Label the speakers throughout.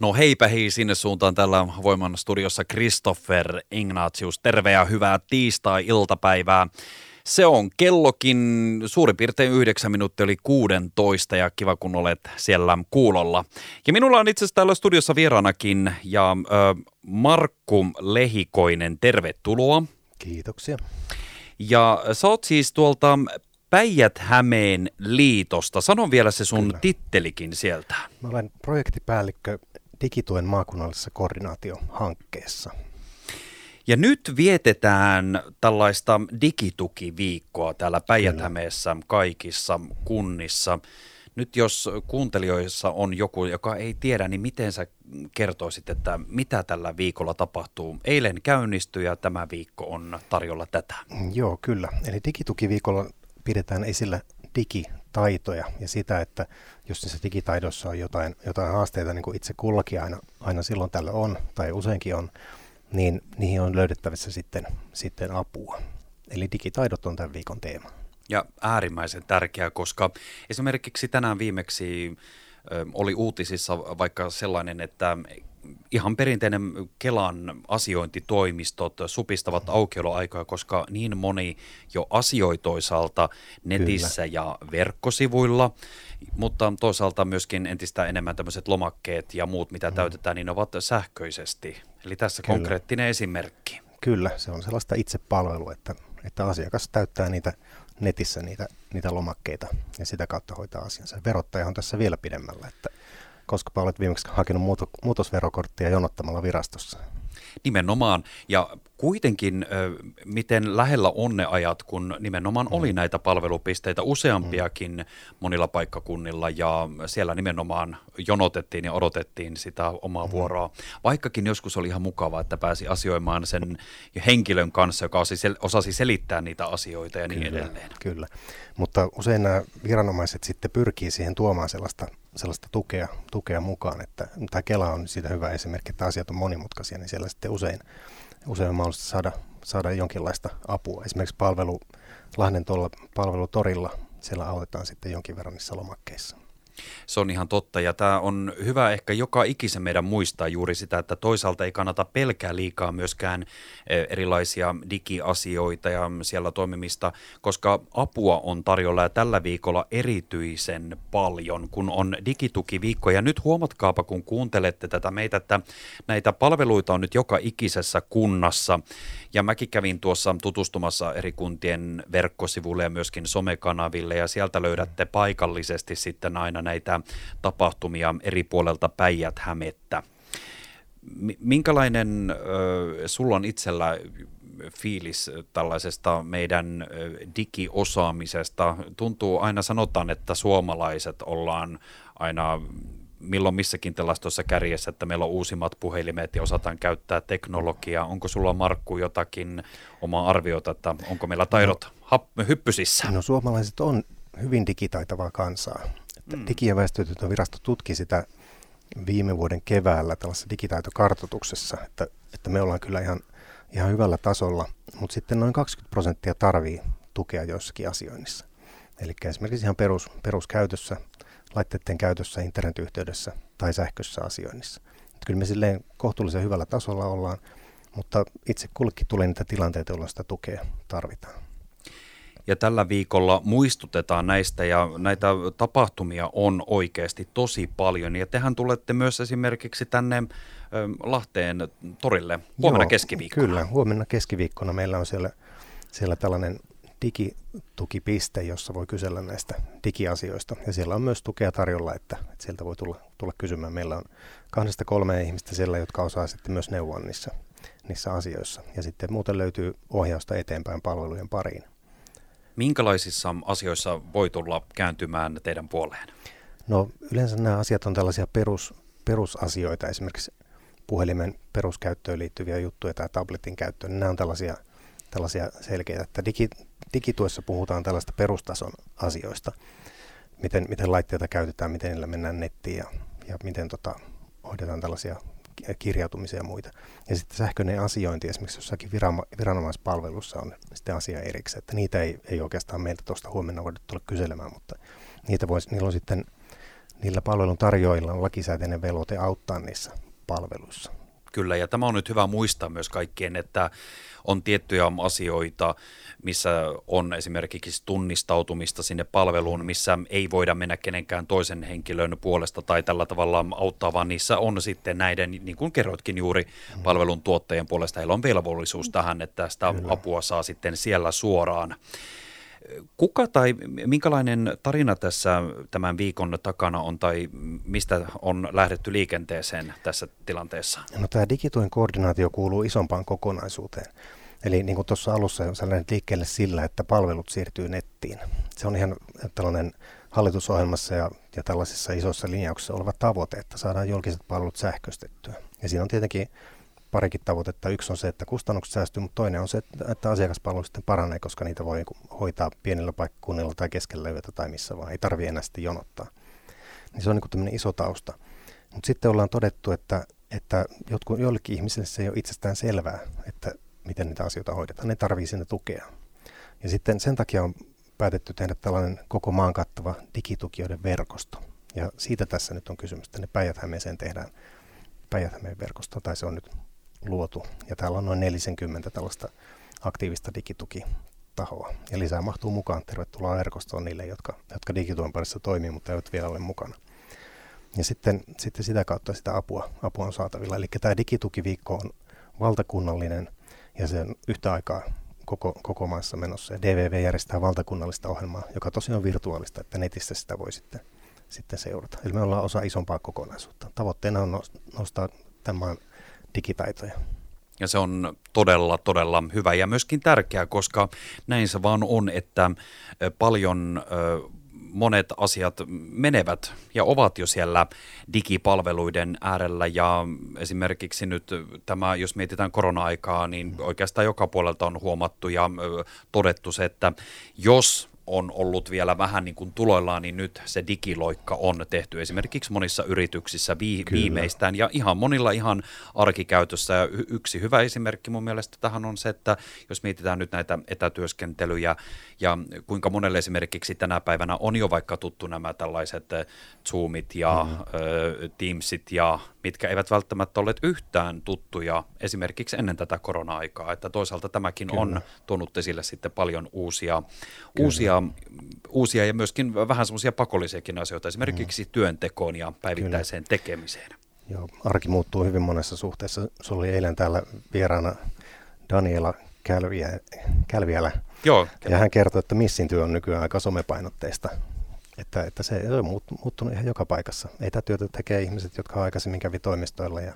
Speaker 1: No heipä hei sinne suuntaan tällä Voiman studiossa Christopher Ignatius. Terve ja hyvää tiistai-iltapäivää. Se on kellokin suurin piirtein yhdeksän minuuttia oli 16 ja kiva kun olet siellä kuulolla. Ja minulla on itse asiassa täällä studiossa vieraanakin ja ö, Markku Lehikoinen, tervetuloa.
Speaker 2: Kiitoksia.
Speaker 1: Ja sä oot siis tuolta Päijät-Hämeen liitosta. Sanon vielä se sun Kyllä. tittelikin sieltä.
Speaker 2: Mä olen projektipäällikkö digituen maakunnallisessa koordinaatiohankkeessa.
Speaker 1: Ja nyt vietetään tällaista digitukiviikkoa täällä päijät kaikissa kunnissa. Nyt jos kuuntelijoissa on joku, joka ei tiedä, niin miten sä kertoisit, että mitä tällä viikolla tapahtuu? Eilen käynnistyi ja tämä viikko on tarjolla tätä.
Speaker 2: Joo, kyllä. Eli digitukiviikolla pidetään esillä digitaitoja ja sitä, että jos niissä digitaidossa on jotain, jotain haasteita, niin kuin itse kullakin aina, aina silloin tällä on, tai useinkin on, niin niihin on löydettävissä sitten, sitten apua. Eli digitaidot on tämän viikon teema.
Speaker 1: Ja äärimmäisen tärkeää, koska esimerkiksi tänään viimeksi oli uutisissa vaikka sellainen, että ihan perinteinen Kelan asiointitoimistot supistavat aukioloaikoja, koska niin moni jo asioi toisaalta netissä Kyllä. ja verkkosivuilla, mutta toisaalta myöskin entistä enemmän tämmöiset lomakkeet ja muut, mitä mm. täytetään, niin ovat sähköisesti. Eli tässä Kyllä. konkreettinen esimerkki.
Speaker 2: Kyllä, se on sellaista itsepalvelua, että, että asiakas täyttää niitä netissä niitä, niitä lomakkeita ja sitä kautta hoitaa asiansa. Verottaja on tässä vielä pidemmällä, että koska olet viimeksi hakenut muutosverokorttia jonottamalla virastossa?
Speaker 1: Nimenomaan. Ja kuitenkin, miten lähellä on ne ajat, kun nimenomaan mm. oli näitä palvelupisteitä useampiakin mm. monilla paikkakunnilla ja siellä nimenomaan jonotettiin ja odotettiin sitä omaa mm. vuoroa. Vaikkakin joskus oli ihan mukavaa, että pääsi asioimaan sen henkilön kanssa, joka osasi selittää niitä asioita ja niin
Speaker 2: kyllä,
Speaker 1: edelleen.
Speaker 2: Kyllä, mutta usein nämä viranomaiset sitten pyrkii siihen tuomaan sellaista sellaista tukea, tukea mukaan, että tämä Kela on siitä hyvä esimerkki, että asiat on monimutkaisia, niin siellä sitten usein, usein mahdollista saada, saada jonkinlaista apua. Esimerkiksi palvelu, Lahden tuolla palvelutorilla, siellä autetaan sitten jonkin verran niissä lomakkeissa.
Speaker 1: Se on ihan totta ja tämä on hyvä ehkä joka ikisen meidän muistaa juuri sitä, että toisaalta ei kannata pelkää liikaa myöskään e, erilaisia digiasioita ja siellä toimimista, koska apua on tarjolla ja tällä viikolla erityisen paljon, kun on digitukiviikko. Ja nyt huomatkaapa, kun kuuntelette tätä meitä, että näitä palveluita on nyt joka ikisessä kunnassa. Ja mäkin kävin tuossa tutustumassa eri kuntien verkkosivuille ja myöskin somekanaville ja sieltä löydätte paikallisesti sitten aina näitä tapahtumia eri puolelta Päijät-Hämettä. Minkälainen äh, sulla on itsellä fiilis tällaisesta meidän digiosaamisesta? Tuntuu aina sanotaan, että suomalaiset ollaan aina milloin missäkin tilastossa kärjessä, että meillä on uusimmat puhelimet ja osataan käyttää teknologiaa. Onko sulla Markku jotakin omaa arviota, että onko meillä taidot no, hyppysissä?
Speaker 2: No suomalaiset on hyvin digitaitavaa kansaa. Mm. Digi- ja väestötietovirasto tutki sitä viime vuoden keväällä tällaisessa digitaitokartoituksessa, että, että me ollaan kyllä ihan, ihan hyvällä tasolla, mutta sitten noin 20 prosenttia tarvii tukea joissakin asioinnissa. Eli esimerkiksi ihan perus, peruskäytössä, laitteiden käytössä internetyhteydessä tai sähköisessä asioinnissa. Että kyllä me silleen kohtuullisen hyvällä tasolla ollaan, mutta itse kullekin tulee niitä tilanteita, joilla sitä tukea tarvitaan
Speaker 1: ja tällä viikolla muistutetaan näistä ja näitä tapahtumia on oikeasti tosi paljon. Ja tehän tulette myös esimerkiksi tänne Lahteen torille huomenna Joo, keskiviikkona.
Speaker 2: Kyllä, huomenna keskiviikkona meillä on siellä, siellä tällainen digitukipiste, jossa voi kysellä näistä digiasioista. Ja siellä on myös tukea tarjolla, että, että sieltä voi tulla, tulla kysymään. Meillä on kahdesta kolme ihmistä siellä, jotka osaa sitten myös neuvoa niissä, niissä asioissa. Ja sitten muuten löytyy ohjausta eteenpäin palvelujen pariin.
Speaker 1: Minkälaisissa asioissa voi tulla kääntymään teidän puoleen?
Speaker 2: No yleensä nämä asiat on tällaisia perus, perusasioita, esimerkiksi puhelimen peruskäyttöön liittyviä juttuja tai tabletin käyttöön. Niin nämä on tällaisia, tällaisia selkeitä, että digi, digituessa puhutaan tällaista perustason asioista, miten, miten laitteita käytetään, miten niillä mennään nettiin ja, ja miten tota, hoidetaan tällaisia kirjautumisia ja muita. Ja sitten sähköinen asiointi esimerkiksi jossakin viranomaispalvelussa on sitten asia erikseen, että niitä ei, ei oikeastaan meiltä tuosta huomenna voida tulla kyselemään, mutta niitä voisi, niillä on sitten niillä palvelun tarjoajilla on lakisääteinen velvoite auttaa niissä palveluissa.
Speaker 1: Kyllä, ja tämä on nyt hyvä muistaa myös kaikkien, että on tiettyjä asioita, missä on esimerkiksi tunnistautumista sinne palveluun, missä ei voida mennä kenenkään toisen henkilön puolesta tai tällä tavalla auttaa, vaan niissä on sitten näiden, niin kuin kerroitkin juuri, mm. palvelun tuottajien puolesta, heillä on velvollisuus tähän, että sitä Kyllä. apua saa sitten siellä suoraan. Kuka tai minkälainen tarina tässä tämän viikon takana on tai mistä on lähdetty liikenteeseen tässä tilanteessa?
Speaker 2: No tämä digituen koordinaatio kuuluu isompaan kokonaisuuteen. Eli niin kuin tuossa alussa sä lähdit liikkeelle sillä, että palvelut siirtyy nettiin. Se on ihan tällainen hallitusohjelmassa ja, ja tällaisissa isoissa linjauksissa oleva tavoite, että saadaan julkiset palvelut sähköistettyä. Ja siinä on tietenkin parikin tavoitetta. Yksi on se, että kustannukset säästyy, mutta toinen on se, että asiakaspalvelu sitten paranee, koska niitä voi hoitaa pienillä paikkakunnilla tai keskellä yötä tai missä vaan. Ei tarvitse enää sitten jonottaa. Niin se on niin tämmöinen iso tausta. Mutta sitten ollaan todettu, että, että jotkut, joillekin ihmisille se ei ole itsestään selvää, että miten niitä asioita hoidetaan. Ne tarvii sinne tukea. Ja sitten sen takia on päätetty tehdä tällainen koko maan kattava digitukijoiden verkosto. Ja siitä tässä nyt on kysymys, että ne päijät tehdään päijät verkosto, tai se on nyt luotu. Ja täällä on noin 40 tällaista aktiivista digitukitahoa. Ja lisää mahtuu mukaan. Tervetuloa verkostoon niille, jotka, jotka digituen parissa toimii, mutta eivät vielä ole mukana. Ja sitten, sitten sitä kautta sitä apua, apua on saatavilla. Eli tämä digitukiviikko on valtakunnallinen ja se on yhtä aikaa koko, koko maassa menossa. Ja DVV järjestää valtakunnallista ohjelmaa, joka tosiaan on virtuaalista, että netissä sitä voi sitten, sitten seurata. Eli me ollaan osa isompaa kokonaisuutta. Tavoitteena on nostaa tämän digitaitoja.
Speaker 1: Ja se on todella, todella hyvä ja myöskin tärkeää, koska näin se vaan on, että paljon monet asiat menevät ja ovat jo siellä digipalveluiden äärellä ja esimerkiksi nyt tämä, jos mietitään korona-aikaa, niin oikeastaan joka puolelta on huomattu ja todettu se, että jos on ollut vielä vähän niin kuin tuloillaan, niin nyt se digiloikka on tehty esimerkiksi monissa yrityksissä vi- viimeistään ja ihan monilla ihan arkikäytössä. Ja yksi hyvä esimerkki mun mielestä tähän on se, että jos mietitään nyt näitä etätyöskentelyjä ja kuinka monelle esimerkiksi tänä päivänä on jo vaikka tuttu nämä tällaiset Zoomit ja mm. ö, Teamsit ja mitkä eivät välttämättä olleet yhtään tuttuja esimerkiksi ennen tätä korona-aikaa. Että toisaalta tämäkin Kyllä. on tuonut esille sitten paljon uusia, uusia, uusia ja myöskin vähän semmoisia pakollisiakin asioita, esimerkiksi mm. työntekoon ja päivittäiseen Kyllä. tekemiseen.
Speaker 2: Joo, arki muuttuu hyvin monessa suhteessa. Se oli eilen täällä vieraana Daniela Kälviä, Kälviälä.
Speaker 1: Joo,
Speaker 2: ja hän kertoi, että missin työ on nykyään aika somepainotteista. Että, että se on muuttunut ihan joka paikassa. Etätyötä tekee ihmiset, jotka aikaisemmin kävi toimistoilla ja,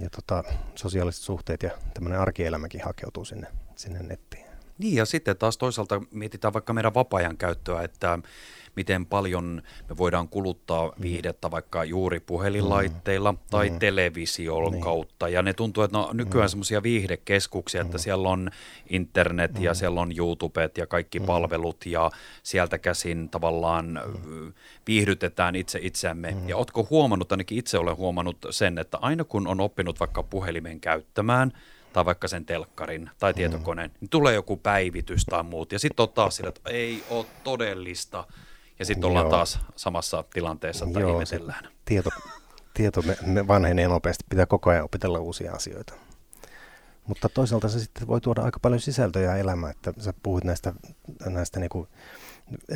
Speaker 2: ja tota, sosiaaliset suhteet ja tämmöinen arkielämäkin hakeutuu sinne, sinne nettiin.
Speaker 1: Niin ja sitten taas toisaalta mietitään vaikka meidän vapaa-ajan käyttöä, että miten paljon me voidaan kuluttaa mm. viihdettä vaikka juuri puhelinlaitteilla mm. tai mm. television niin. kautta. Ja ne tuntuu, että no, nykyään mm. semmoisia viihdekeskuksia, että mm. siellä on internet mm. ja siellä on YouTubet ja kaikki mm. palvelut ja sieltä käsin tavallaan mm. viihdytetään itse itseämme. Mm. Ja ootko huomannut, ainakin itse olen huomannut sen, että aina kun on oppinut vaikka puhelimen käyttämään, tai vaikka sen telkkarin tai tietokoneen, mm. niin tulee joku päivitys tai muut. Ja sitten on taas sillä, että ei ole todellista ja sitten ollaan taas samassa tilanteessa, että Joo, ihmetellään.
Speaker 2: Tieto, tieto me, me vanhenee nopeasti, pitää koko ajan opetella uusia asioita. Mutta toisaalta se sitten voi tuoda aika paljon sisältöjä elämään, että sä puhuit näistä, näistä niinku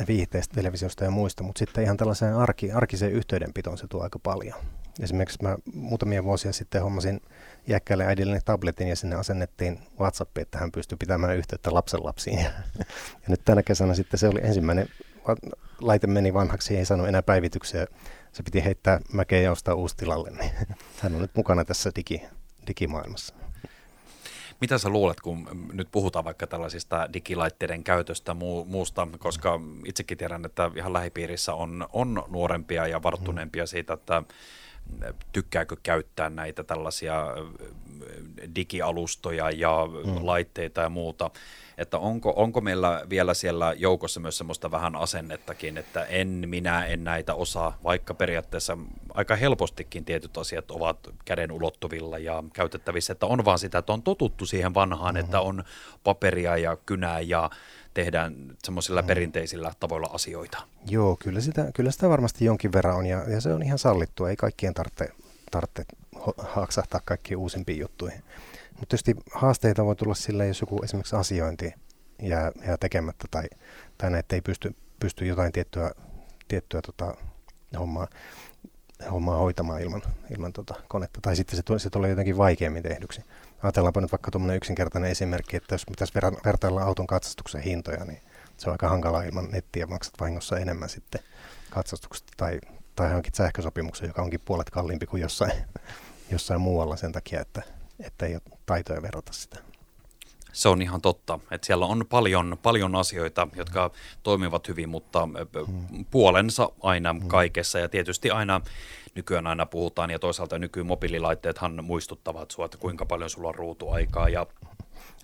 Speaker 2: viihteistä, televisiosta ja muista, mutta sitten ihan tällaiseen arki, arkiseen yhteydenpitoon se tuo aika paljon. Esimerkiksi mä muutamia vuosia sitten hommasin iäkkäälle äidille tabletin ja sinne asennettiin WhatsApp, että hän pystyi pitämään yhteyttä lapsenlapsiin. Ja, ja nyt tänä kesänä sitten se oli ensimmäinen laite meni vanhaksi, ei saanut enää päivityksiä. Se piti heittää mäkeä ja ostaa uusi tilalle. Niin hän on nyt mukana tässä digi, digimaailmassa.
Speaker 1: Mitä sä luulet, kun nyt puhutaan vaikka tällaisista digilaitteiden käytöstä muu, muusta, koska itsekin tiedän, että ihan lähipiirissä on, on nuorempia ja varttuneempia siitä, että tykkääkö käyttää näitä tällaisia digialustoja ja mm. laitteita ja muuta että onko, onko meillä vielä siellä joukossa myös semmoista vähän asennettakin, että en minä en näitä osaa, vaikka periaatteessa aika helpostikin tietyt asiat ovat käden ulottuvilla ja käytettävissä, että on vaan sitä, että on totuttu siihen vanhaan, mm-hmm. että on paperia ja kynää ja tehdään semmoisilla mm. perinteisillä tavoilla asioita.
Speaker 2: Joo, kyllä sitä, kyllä sitä varmasti jonkin verran on ja, ja se on ihan sallittua. Ei kaikkien tarvitse, tarvitse haksahtaa kaikkiin uusimpiin juttuihin. Mutta tietysti haasteita voi tulla sille, jos joku esimerkiksi asiointi jää, jää tekemättä tai, tai näitä ei pysty, pysty jotain tiettyä, tiettyä tota, hommaa, hommaa hoitamaan ilman, ilman tota konetta. Tai sitten se, se tulee jotenkin vaikeammin tehdyksi. Ajatellaanpa nyt vaikka tuommoinen yksinkertainen esimerkki, että jos pitäisi vertailla auton katsastuksen hintoja, niin se on aika hankala ilman nettiä, maksat vahingossa enemmän sitten katsastuksesta tai, tai hankit sähkösopimuksen, joka onkin puolet kalliimpi kuin jossain, jossain muualla sen takia, että, että ei ole taitoja verrata sitä.
Speaker 1: Se on ihan totta, että siellä on paljon, paljon asioita, jotka toimivat hyvin, mutta puolensa aina hmm. kaikessa. Ja tietysti aina nykyään aina puhutaan ja toisaalta nykyään mobiililaitteethan muistuttavat sinua, että kuinka paljon sulla on ruutuaikaa. Ja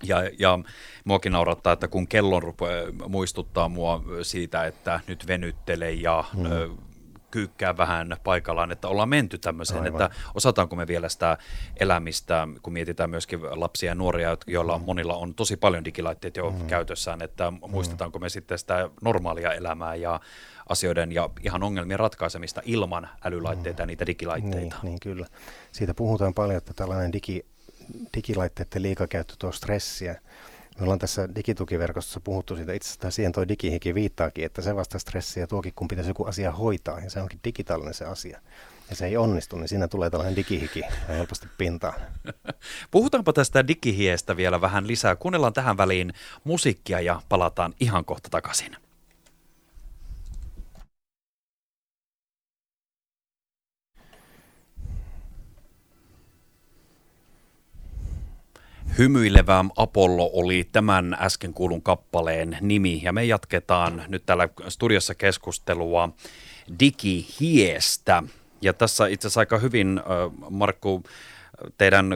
Speaker 1: ja, ja muakin naurattaa, että kun kellon rupeaa muistuttaa mua siitä, että nyt venyttele ja hmm kyykkää vähän paikallaan, että ollaan menty tämmöiseen, Aivan. että osataanko me vielä sitä elämistä, kun mietitään myöskin lapsia ja nuoria, joilla on, monilla on tosi paljon digilaitteet jo mm. käytössään, että muistetaanko me sitten sitä normaalia elämää ja asioiden ja ihan ongelmien ratkaisemista ilman älylaitteita mm. ja niitä digilaitteita.
Speaker 2: Niin, niin, kyllä. Siitä puhutaan paljon, että tällainen digi, digilaitteiden liikakäyttö tuo stressiä. Me ollaan tässä digitukiverkostossa puhuttu siitä itsestään, siihen toi digihiki viittaakin, että se vasta stressiä tuokin, kun pitäisi joku asia hoitaa, ja se onkin digitaalinen se asia. Ja se ei onnistu, niin siinä tulee tällainen digihiki helposti pintaan.
Speaker 1: Puhutaanpa tästä digihiestä vielä vähän lisää. Kuunnellaan tähän väliin musiikkia ja palataan ihan kohta takaisin. Hymyilevä Apollo oli tämän äsken kuulun kappaleen nimi ja me jatketaan nyt täällä studiossa keskustelua digihiestä. Ja tässä itse asiassa aika hyvin, Markku, teidän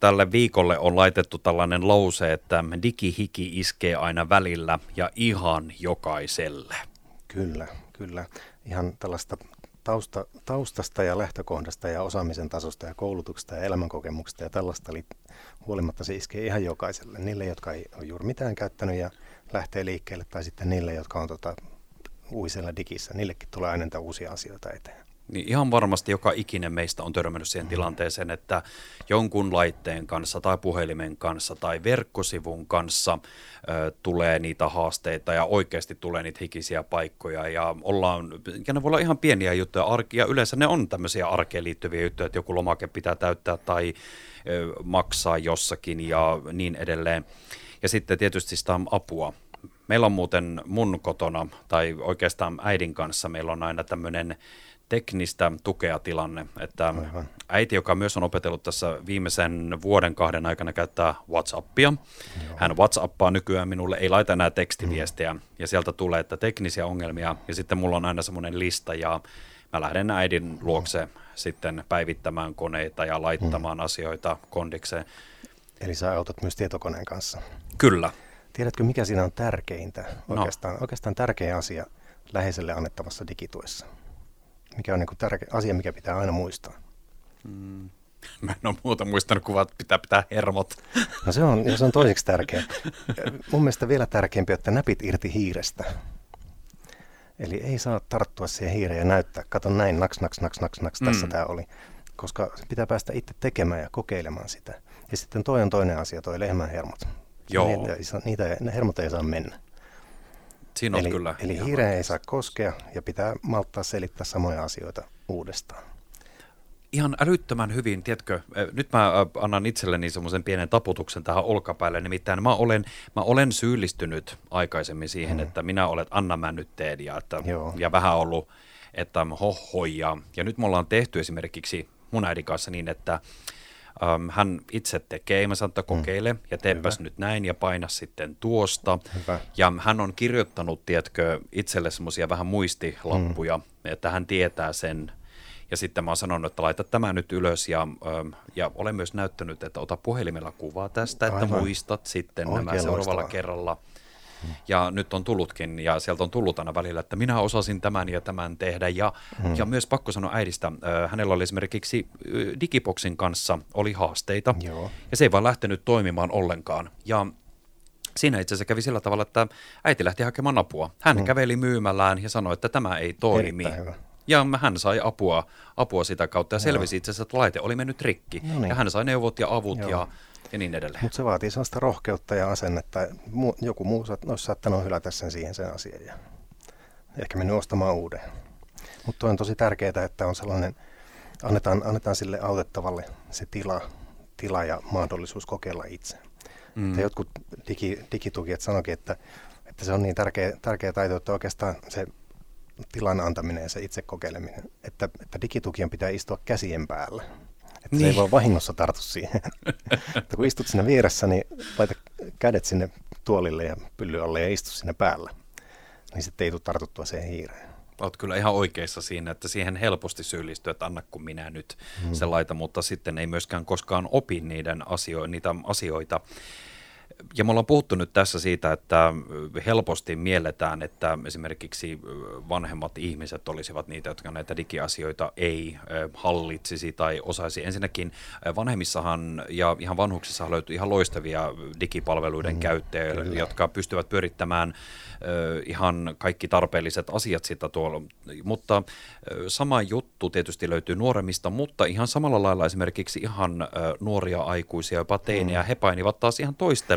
Speaker 1: tälle viikolle on laitettu tällainen lause, että digihiki iskee aina välillä ja ihan jokaiselle.
Speaker 2: Kyllä, kyllä. Ihan tällaista tausta, taustasta ja lähtökohdasta ja osaamisen tasosta ja koulutuksesta ja elämänkokemuksesta ja tällaista. Eli huolimatta se iskee ihan jokaiselle. Niille, jotka ei ole juuri mitään käyttänyt ja lähtee liikkeelle, tai sitten niille, jotka on tota, uisella digissä. Niillekin tulee aina uusia asioita eteen.
Speaker 1: Niin ihan varmasti joka ikinen meistä on törmännyt siihen tilanteeseen, että jonkun laitteen kanssa tai puhelimen kanssa tai verkkosivun kanssa ö, tulee niitä haasteita ja oikeasti tulee niitä hikisiä paikkoja ja ollaan, ja ne voi olla ihan pieniä juttuja, ja yleensä ne on tämmöisiä arkeen liittyviä juttuja, että joku lomake pitää täyttää tai ö, maksaa jossakin ja niin edelleen. Ja sitten tietysti sitä apua. Meillä on muuten mun kotona, tai oikeastaan äidin kanssa, meillä on aina tämmöinen teknistä tukea tilanne, että Aivan. äiti, joka myös on opetellut tässä viimeisen vuoden kahden aikana käyttää Whatsappia, Joo. hän Whatsappaa nykyään minulle, ei laita enää tekstiviestejä, mm. ja sieltä tulee, että teknisiä ongelmia, ja sitten mulla on aina semmoinen lista, ja mä lähden äidin luokse mm. sitten päivittämään koneita ja laittamaan mm. asioita kondikseen.
Speaker 2: Eli sä autat myös tietokoneen kanssa.
Speaker 1: Kyllä.
Speaker 2: Tiedätkö, mikä siinä on tärkeintä, oikeastaan, no. oikeastaan tärkein asia läheiselle annettavassa digituessa? Mikä on niin tärkeä asia, mikä pitää aina muistaa?
Speaker 1: Mm. Mä en ole muuta muistanut kuvat, pitää pitää hermot.
Speaker 2: No se on, se on toiseksi tärkeä. Mun mielestä vielä tärkeämpi, että näpit irti hiirestä. Eli ei saa tarttua siihen hiireen ja näyttää, kato näin, naks, naks, naks, naks, naks, mm. tässä tämä oli. Koska pitää päästä itse tekemään ja kokeilemaan sitä. Ja sitten toi on toinen asia, toi lehmän hermot. Joo. Niitä, niitä, ne hermot ei saa mennä.
Speaker 1: Siinä
Speaker 2: eli,
Speaker 1: kyllä.
Speaker 2: Eli hiireen ei saa koskea ja pitää malttaa selittää samoja asioita uudestaan.
Speaker 1: Ihan älyttömän hyvin, tiedätkö, nyt mä annan itselleni semmoisen pienen taputuksen tähän olkapäälle, nimittäin mä olen, mä olen syyllistynyt aikaisemmin siihen, mm. että minä olet Anna mä nyt teen ja, että, ja vähän ollut, että hohoja. Ja nyt me ollaan tehty esimerkiksi mun äidin kanssa niin, että Um, hän itse tekee, mä sanon, että kokeile mm. ja teepäs Hyvä. nyt näin ja paina sitten tuosta. Hyvä. Ja hän on kirjoittanut, tiedätkö, itselle semmoisia vähän muistilappuja, mm. että hän tietää sen. Ja sitten mä oon sanonut, että laita tämä nyt ylös ja, ja olen myös näyttänyt, että ota puhelimella kuvaa tästä, että Aivan. muistat sitten Oikein nämä seuraavalla loistava. kerralla. Ja nyt on tullutkin, ja sieltä on tullut aina välillä, että minä osasin tämän ja tämän tehdä. Ja, hmm. ja myös pakko sanoa äidistä, hänellä oli esimerkiksi Digiboksin kanssa oli haasteita, Joo. ja se ei vaan lähtenyt toimimaan ollenkaan. Ja Siinä itse asiassa kävi sillä tavalla, että äiti lähti hakemaan apua. Hän mm. käveli myymälään ja sanoi, että tämä ei toimi. Ja hän sai apua, apua sitä kautta ja selvisi itse asiassa, että laite oli mennyt rikki. No niin. Ja hän sai neuvot ja avut Joo. ja, ja niin edelleen.
Speaker 2: Mutta se vaatii sellaista rohkeutta ja asennetta. Joku muu olisi saattanut hylätä sen siihen sen asian ja ehkä mennyt ostamaan uuden. Mutta on tosi tärkeää, että on sellainen, annetaan, annetaan sille autettavalle se tila, tila ja mahdollisuus kokeilla itse. Mm. Että jotkut digi, digitukijat sanoikin, että, että se on niin tärkeä, tärkeä taito, että oikeastaan se tilan antaminen ja se itse kokeileminen, että, että digitukien pitää istua käsien päällä. Että niin. se ei niin. voi vahingossa tartu siihen. että kun istut siinä vieressä, niin laita kädet sinne tuolille ja pylly alle ja istu sinne päällä. Niin sitten ei tule tartuttua siihen hiireen.
Speaker 1: Olet kyllä ihan oikeassa siinä, että siihen helposti syyllistyy, että anna kun minä nyt hmm. se laita, mutta sitten ei myöskään koskaan opi niiden asio- niitä asioita ja me ollaan puhuttu nyt tässä siitä, että helposti mielletään, että esimerkiksi vanhemmat ihmiset olisivat niitä, jotka näitä digiasioita ei hallitsisi tai osaisi. Ensinnäkin vanhemmissahan ja ihan vanhuksissa löytyy ihan loistavia digipalveluiden mm, käyttäjiä, kyllä. jotka pystyvät pyörittämään ihan kaikki tarpeelliset asiat sitä tuolla. Mutta sama juttu tietysti löytyy nuoremmista, mutta ihan samalla lailla esimerkiksi ihan nuoria aikuisia, jopa teinejä, mm. he painivat taas ihan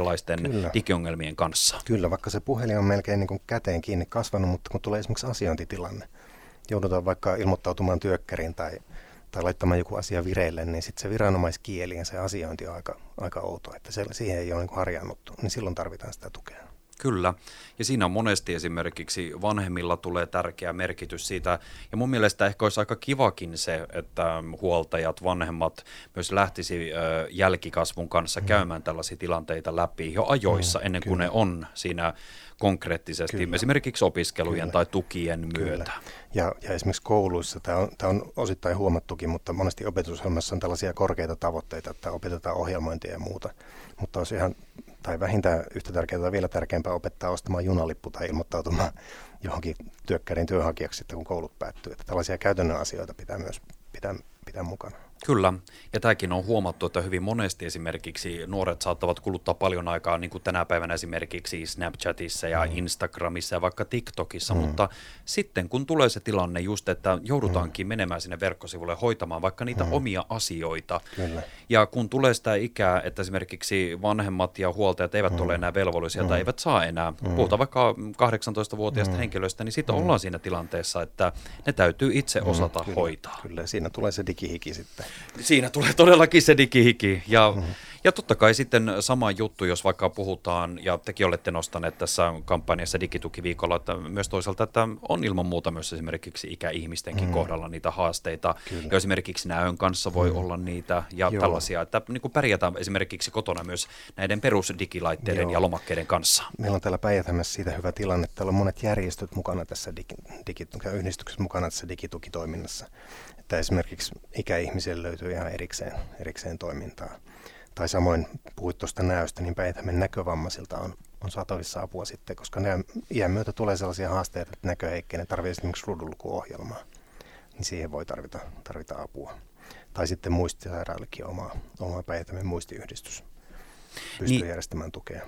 Speaker 1: toistenlaisten Kyllä. digiongelmien kanssa.
Speaker 2: Kyllä, vaikka se puhelin on melkein niin kuin käteen kiinni kasvanut, mutta kun tulee esimerkiksi asiointitilanne, joudutaan vaikka ilmoittautumaan työkkäriin tai, tai laittamaan joku asia vireille, niin sitten se viranomaiskieli ja se asiointi on aika, aika outo, että se, siihen ei ole niin harjannuttu, niin silloin tarvitaan sitä tukea.
Speaker 1: Kyllä, ja siinä on monesti esimerkiksi vanhemmilla tulee tärkeä merkitys siitä, ja mun mielestä ehkä olisi aika kivakin se, että huoltajat, vanhemmat myös lähtisi jälkikasvun kanssa mm. käymään tällaisia tilanteita läpi jo ajoissa, mm, ennen kuin kyllä. ne on siinä konkreettisesti, kyllä. esimerkiksi opiskelujen kyllä. tai tukien myötä.
Speaker 2: Ja, ja esimerkiksi kouluissa, tämä on, tämä on osittain huomattukin, mutta monesti opetusohjelmassa on tällaisia korkeita tavoitteita, että opetetaan ohjelmointia ja muuta, mutta olisi ihan tai vähintään yhtä tärkeää tai vielä tärkeämpää opettaa ostamaan junalippu tai ilmoittautumaan johonkin työkkärin työhakijaksi sitten, kun koulut päättyy. Että tällaisia käytännön asioita pitää myös pitää, pitää mukana.
Speaker 1: Kyllä, ja tämäkin on huomattu, että hyvin monesti esimerkiksi nuoret saattavat kuluttaa paljon aikaa, niin kuin tänä päivänä esimerkiksi Snapchatissa ja mm. Instagramissa ja vaikka TikTokissa, mm. mutta sitten kun tulee se tilanne just, että joudutaankin mm. menemään sinne verkkosivulle hoitamaan vaikka niitä mm. omia asioita, Kyllä. ja kun tulee sitä ikää, että esimerkiksi vanhemmat ja huoltajat eivät mm. ole enää velvollisia mm. tai eivät saa enää, mm. puhutaan vaikka 18-vuotiaista mm. henkilöistä, niin sitten mm. ollaan siinä tilanteessa, että ne täytyy itse mm. osata
Speaker 2: Kyllä.
Speaker 1: hoitaa.
Speaker 2: Kyllä, siinä tulee se digihiki sitten.
Speaker 1: Siinä tulee todellakin se digihiki. Ja, mm-hmm. ja totta kai sitten sama juttu, jos vaikka puhutaan, ja tekin olette nostaneet tässä kampanjassa digitukiviikolla, että myös toisaalta, että on ilman muuta myös esimerkiksi ikäihmistenkin mm-hmm. kohdalla niitä haasteita. Kyllä. Ja esimerkiksi näön kanssa voi mm-hmm. olla niitä ja Joo. tällaisia, että niin kuin pärjätään esimerkiksi kotona myös näiden perusdigilaitteiden Joo. ja lomakkeiden kanssa.
Speaker 2: Meillä on täällä päijät siitä hyvä tilanne. Täällä on monet järjestöt mukana tässä digi, digi, yhdistyksessä mukana tässä digitukitoiminnassa että esimerkiksi ikäihmisille löytyy ihan erikseen, erikseen toimintaa. Tai samoin puhuit tuosta näöstä, niin päijät näkövammaisilta on, on saatavissa apua sitten, koska ne iän myötä tulee sellaisia haasteita, että näkö heikkenee, tarvitsee esimerkiksi ruudunlukuohjelmaa, niin siihen voi tarvita, tarvita apua. Tai sitten muistisairaillekin oma, oma päijätämme muistiyhdistys pystyy niin, järjestämään tukea.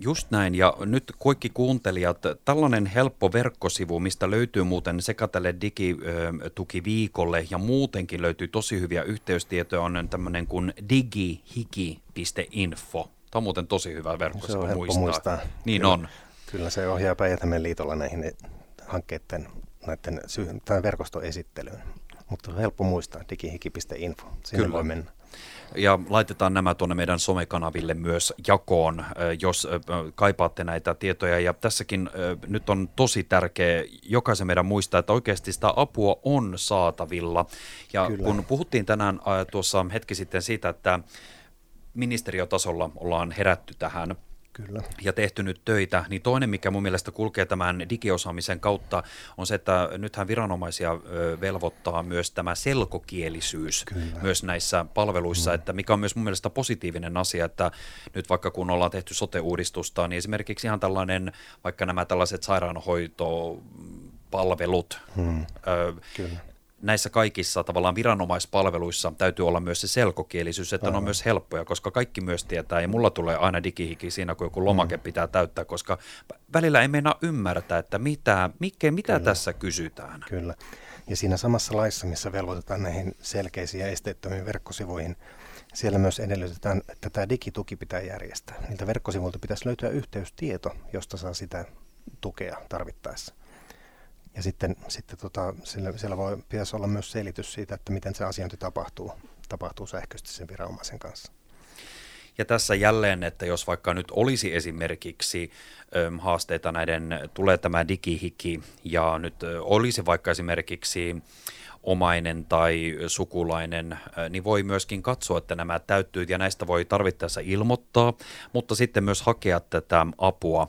Speaker 1: Just näin, ja nyt kaikki kuuntelijat, tällainen helppo verkkosivu, mistä löytyy muuten sekä tälle digitukiviikolle ja muutenkin löytyy tosi hyviä yhteystietoja, on tämmöinen kuin digihiki.info. Tämä on muuten tosi hyvä verkkosivu
Speaker 2: se on muistaa. muistaa.
Speaker 1: Niin
Speaker 2: kyllä,
Speaker 1: on.
Speaker 2: Kyllä se ohjaa päijät liitolla näihin hankkeiden näiden tämän verkoston esittelyyn. Mutta on helppo muistaa, digihiki.info. Sinne Kyllä. voi mennä.
Speaker 1: Ja laitetaan nämä tuonne meidän somekanaville myös jakoon, jos kaipaatte näitä tietoja. Ja tässäkin nyt on tosi tärkeä jokaisen meidän muistaa, että oikeasti sitä apua on saatavilla. Ja Kyllä. kun puhuttiin tänään tuossa hetki sitten siitä, että ministeriötasolla ollaan herätty tähän Kyllä. ja tehty nyt töitä, niin toinen, mikä mun mielestä kulkee tämän digiosaamisen kautta, on se, että nythän viranomaisia velvoittaa myös tämä selkokielisyys Kyllä. myös näissä palveluissa, mm. että mikä on myös mun mielestä positiivinen asia, että nyt vaikka kun ollaan tehty sote-uudistusta, niin esimerkiksi ihan tällainen, vaikka nämä tällaiset sairaanhoitopalvelut, hmm. ö, Kyllä näissä kaikissa tavallaan viranomaispalveluissa täytyy olla myös se selkokielisyys, että Aivan. ne on myös helppoja, koska kaikki myös tietää, ja mulla tulee aina digihiki siinä, kun joku lomake mm. pitää täyttää, koska välillä ei meinaa ymmärtää, että mitä, mikä, mitä Kyllä. tässä kysytään.
Speaker 2: Kyllä. Ja siinä samassa laissa, missä velvoitetaan näihin selkeisiin ja esteettömiin verkkosivuihin, siellä myös edellytetään, että tämä digituki pitää järjestää. Niiltä verkkosivuilta pitäisi löytyä yhteystieto, josta saa sitä tukea tarvittaessa. Ja sitten, sitten tota, siellä, siellä voi, pitäisi olla myös selitys siitä, että miten se asiointi tapahtuu, tapahtuu sähköisesti sen viranomaisen kanssa.
Speaker 1: Ja tässä jälleen, että jos vaikka nyt olisi esimerkiksi ö, haasteita näiden, tulee tämä digihiki ja nyt ö, olisi vaikka esimerkiksi omainen tai sukulainen, niin voi myöskin katsoa, että nämä täyttyy ja näistä voi tarvittaessa ilmoittaa, mutta sitten myös hakea tätä apua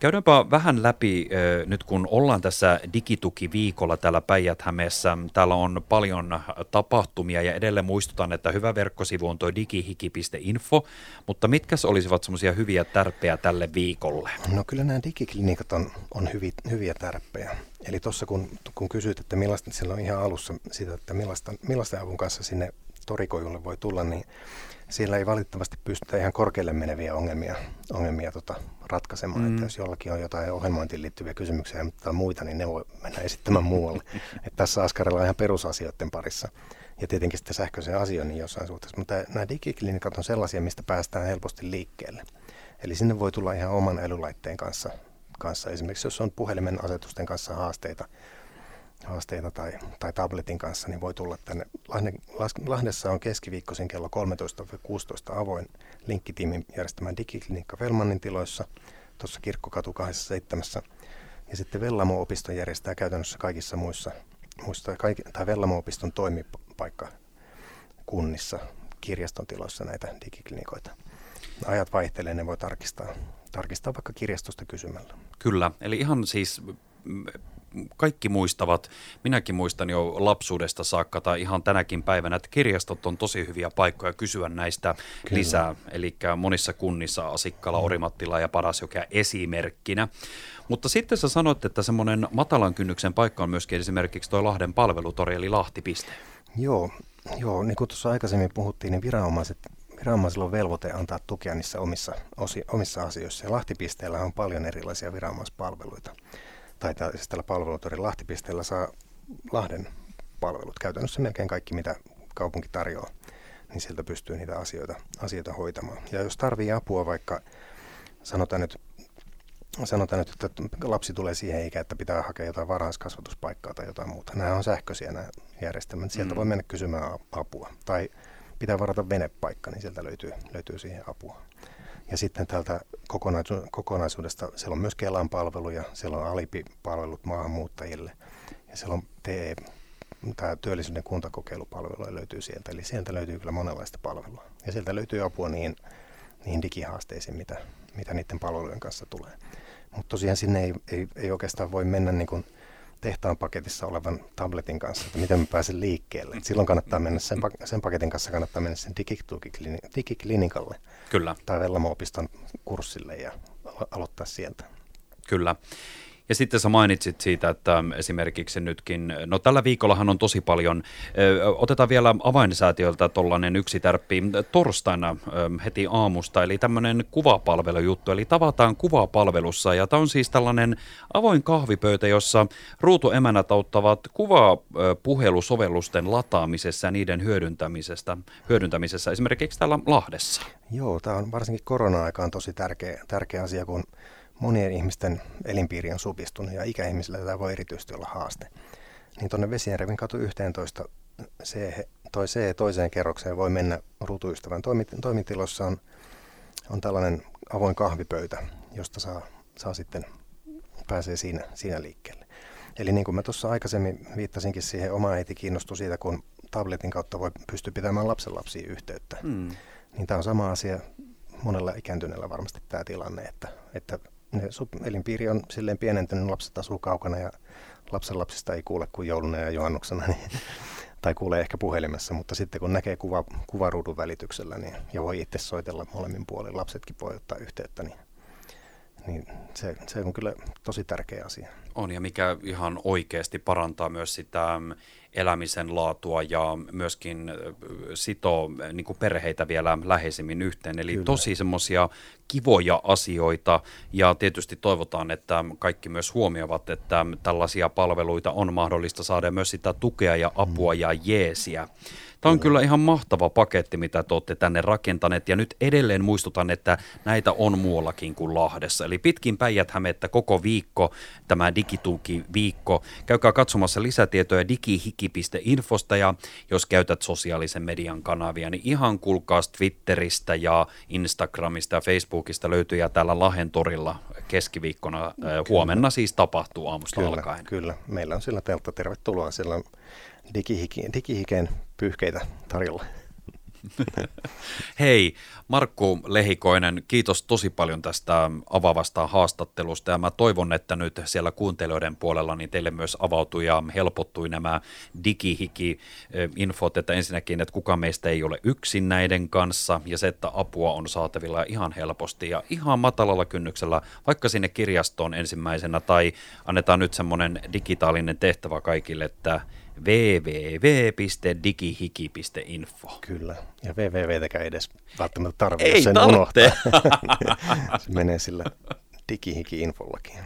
Speaker 1: Käydäänpä vähän läpi nyt kun ollaan tässä digitukiviikolla täällä Päijät-Hämeessä. Täällä on paljon tapahtumia ja edelleen muistutan, että hyvä verkkosivu on tuo digihiki.info, mutta mitkä olisivat semmoisia hyviä tärppejä tälle viikolle?
Speaker 2: No kyllä nämä digiklinikat on, on hyviä, hyviä tärppejä. Eli tuossa kun, kun kysyt, että millaista, silloin ihan alussa sitä, että millaista, millaista avun kanssa sinne torikojulle voi tulla, niin siellä ei valitettavasti pystytä ihan korkealle meneviä ongelmia, ongelmia tota, ratkaisemaan. Mm. Että jos jollakin on jotain ohjelmointiin liittyviä kysymyksiä tai muita, niin ne voi mennä esittämään muualle. että tässä askarellaan ihan perusasioiden parissa. Ja tietenkin sitten sähköisen asioinnin jossain suhteessa. Mutta nämä digiklinikat on sellaisia, mistä päästään helposti liikkeelle. Eli sinne voi tulla ihan oman älylaitteen kanssa. kanssa. Esimerkiksi jos on puhelimen asetusten kanssa haasteita, haasteita tai, tai tabletin kanssa, niin voi tulla tänne. Lahdessa on keskiviikkoisin kello 13-16 avoin linkkitiimin järjestämään digiklinikka Velmannin tiloissa, tuossa Kirkkokatu 27. Ja sitten Vellamo-opisto järjestää käytännössä kaikissa muissa, muissa kaik, tai Vellamo-opiston toimipaikka kunnissa, kirjaston tiloissa näitä digiklinikoita. Ajat vaihtelee, ne voi tarkistaa, tarkistaa vaikka kirjastosta kysymällä.
Speaker 1: Kyllä, eli ihan siis kaikki muistavat, minäkin muistan jo lapsuudesta saakka tai ihan tänäkin päivänä, että kirjastot on tosi hyviä paikkoja kysyä näistä Kyllä. lisää. Eli monissa kunnissa Asikkala, mm. Orimattila ja Padasjokea esimerkkinä. Mutta sitten sä sanoit, että semmoinen matalan kynnyksen paikka on myöskin esimerkiksi tuo Lahden palvelutori eli Lahti-piste.
Speaker 2: Joo, joo, niin kuin tuossa aikaisemmin puhuttiin, niin viranomaiset viranomaisilla on velvoite antaa tukea niissä omissa, osi, omissa asioissa. Ja Lahtipisteellä on paljon erilaisia viranomaispalveluita tai siis tällä palvelutorin Lahtipisteellä saa Lahden palvelut, käytännössä melkein kaikki, mitä kaupunki tarjoaa, niin sieltä pystyy niitä asioita, asioita hoitamaan. Ja jos tarvii apua vaikka, sanotaan nyt, sanotaan nyt, että lapsi tulee siihen eikä, että pitää hakea jotain varhaiskasvatuspaikkaa tai jotain muuta. Nämä on sähköisiä nämä järjestelmät. Sieltä mm. voi mennä kysymään apua. Tai pitää varata venepaikka, niin sieltä löytyy, löytyy siihen apua. Ja sitten kokonaisu- kokonaisuudesta, siellä on myös Kelan palveluja, siellä on Alipi-palvelut maahanmuuttajille ja siellä on TE, tämä työllisyyden kuntakokeilupalvelu löytyy sieltä. Eli sieltä löytyy kyllä monenlaista palvelua. Ja sieltä löytyy apua niihin, niihin digihaasteisiin, mitä, mitä niiden palvelujen kanssa tulee. Mutta tosiaan sinne ei, ei, ei oikeastaan voi mennä niin kuin – tehtaan paketissa olevan tabletin kanssa, että miten mä pääsen liikkeelle. Et silloin kannattaa mennä sen, sen paketin kanssa kannattaa mennä sen digiklinikalle
Speaker 1: Kyllä.
Speaker 2: tai Vellamo-opiston kurssille ja aloittaa sieltä.
Speaker 1: Kyllä. Ja sitten sä mainitsit siitä, että esimerkiksi nytkin, no tällä viikollahan on tosi paljon, otetaan vielä avainsäätiöltä tuollainen yksi tärppi. Torstaina heti aamusta, eli tämmöinen kuvapalvelujuttu, eli tavataan kuvapalvelussa, ja tämä on siis tällainen avoin kahvipöytä, jossa ruutuemänät auttavat kuvapuhelusovellusten lataamisessa ja niiden hyödyntämisestä, hyödyntämisessä esimerkiksi täällä Lahdessa.
Speaker 2: Joo, tämä on varsinkin korona-aikaan tosi tärkeä, tärkeä asia, kun monien ihmisten elinpiiri on supistunut ja ikäihmisillä tämä voi erityisesti olla haaste. Niin tuonne Vesijärven katu 11 C, toi C toiseen kerrokseen voi mennä rutuystävän toimitilossa on, on tällainen avoin kahvipöytä, josta saa, saa sitten pääsee siinä, siinä liikkeelle. Eli niin kuin mä tuossa aikaisemmin viittasinkin siihen, oma äiti kiinnostui siitä, kun tabletin kautta voi pysty pitämään lapsenlapsiin yhteyttä. Mm. Niin tämä on sama asia monella ikääntyneellä varmasti tämä tilanne, että, että elinpiiri on silleen pienentynyt, lapset asuu kaukana ja lapsenlapsista ei kuule kuin jouluna ja juhannuksena, niin, tai kuulee ehkä puhelimessa, mutta sitten kun näkee kuva, kuvaruudun välityksellä niin, ja voi itse soitella molemmin puolin, lapsetkin voi ottaa yhteyttä, niin, niin se, se on kyllä tosi tärkeä asia.
Speaker 1: On ja mikä ihan oikeasti parantaa myös sitä elämisen laatua ja myöskin sitoo niin kuin perheitä vielä läheisemmin yhteen. Eli Kyllä. tosi semmoisia kivoja asioita ja tietysti toivotaan, että kaikki myös huomioivat, että tällaisia palveluita on mahdollista saada myös sitä tukea ja apua mm. ja jeesiä. Tämä on kyllä ihan mahtava paketti, mitä te olette tänne rakentaneet. Ja nyt edelleen muistutan, että näitä on muuallakin kuin Lahdessa. Eli pitkin päijät että koko viikko, tämä digituki viikko. Käykää katsomassa lisätietoja digihiki.infosta ja jos käytät sosiaalisen median kanavia, niin ihan kulkaa Twitteristä ja Instagramista ja Facebookista löytyy ja täällä Lahen torilla keskiviikkona. Kyllä. Huomenna siis tapahtuu aamusta
Speaker 2: kyllä,
Speaker 1: alkaen.
Speaker 2: Kyllä, meillä on sillä teltta. Tervetuloa. Siellä on digihiki, digihikeen pyyhkeitä tarjolla.
Speaker 1: Hei, Markku Lehikoinen, kiitos tosi paljon tästä avaavasta haastattelusta ja mä toivon, että nyt siellä kuuntelijoiden puolella niin teille myös avautui ja helpottui nämä digihiki-infot, että ensinnäkin, että kuka meistä ei ole yksin näiden kanssa ja se, että apua on saatavilla ihan helposti ja ihan matalalla kynnyksellä, vaikka sinne kirjastoon ensimmäisenä tai annetaan nyt semmoinen digitaalinen tehtävä kaikille, että www.digihiki.info.
Speaker 2: Kyllä, ja www-täkään edes välttämättä tarvitse, jos sen tarvitse. unohtaa. Se menee sillä digihiki-infollakin.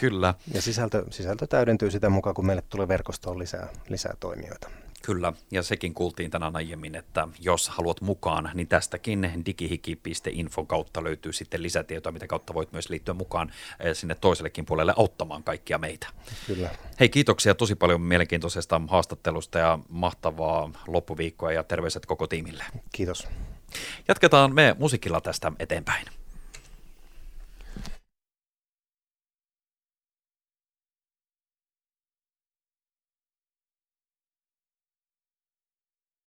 Speaker 1: Kyllä.
Speaker 2: Ja sisältö, sisältö täydentyy sitä mukaan, kun meille tulee verkostoon lisää, lisää toimijoita.
Speaker 1: Kyllä, ja sekin kuultiin tänään aiemmin, että jos haluat mukaan, niin tästäkin digihiki.info kautta löytyy sitten lisätietoa, mitä kautta voit myös liittyä mukaan eh, sinne toisellekin puolelle auttamaan kaikkia meitä.
Speaker 2: Kyllä.
Speaker 1: Hei, kiitoksia tosi paljon mielenkiintoisesta haastattelusta ja mahtavaa loppuviikkoa ja terveiset koko tiimille.
Speaker 2: Kiitos.
Speaker 1: Jatketaan me musiikilla tästä eteenpäin.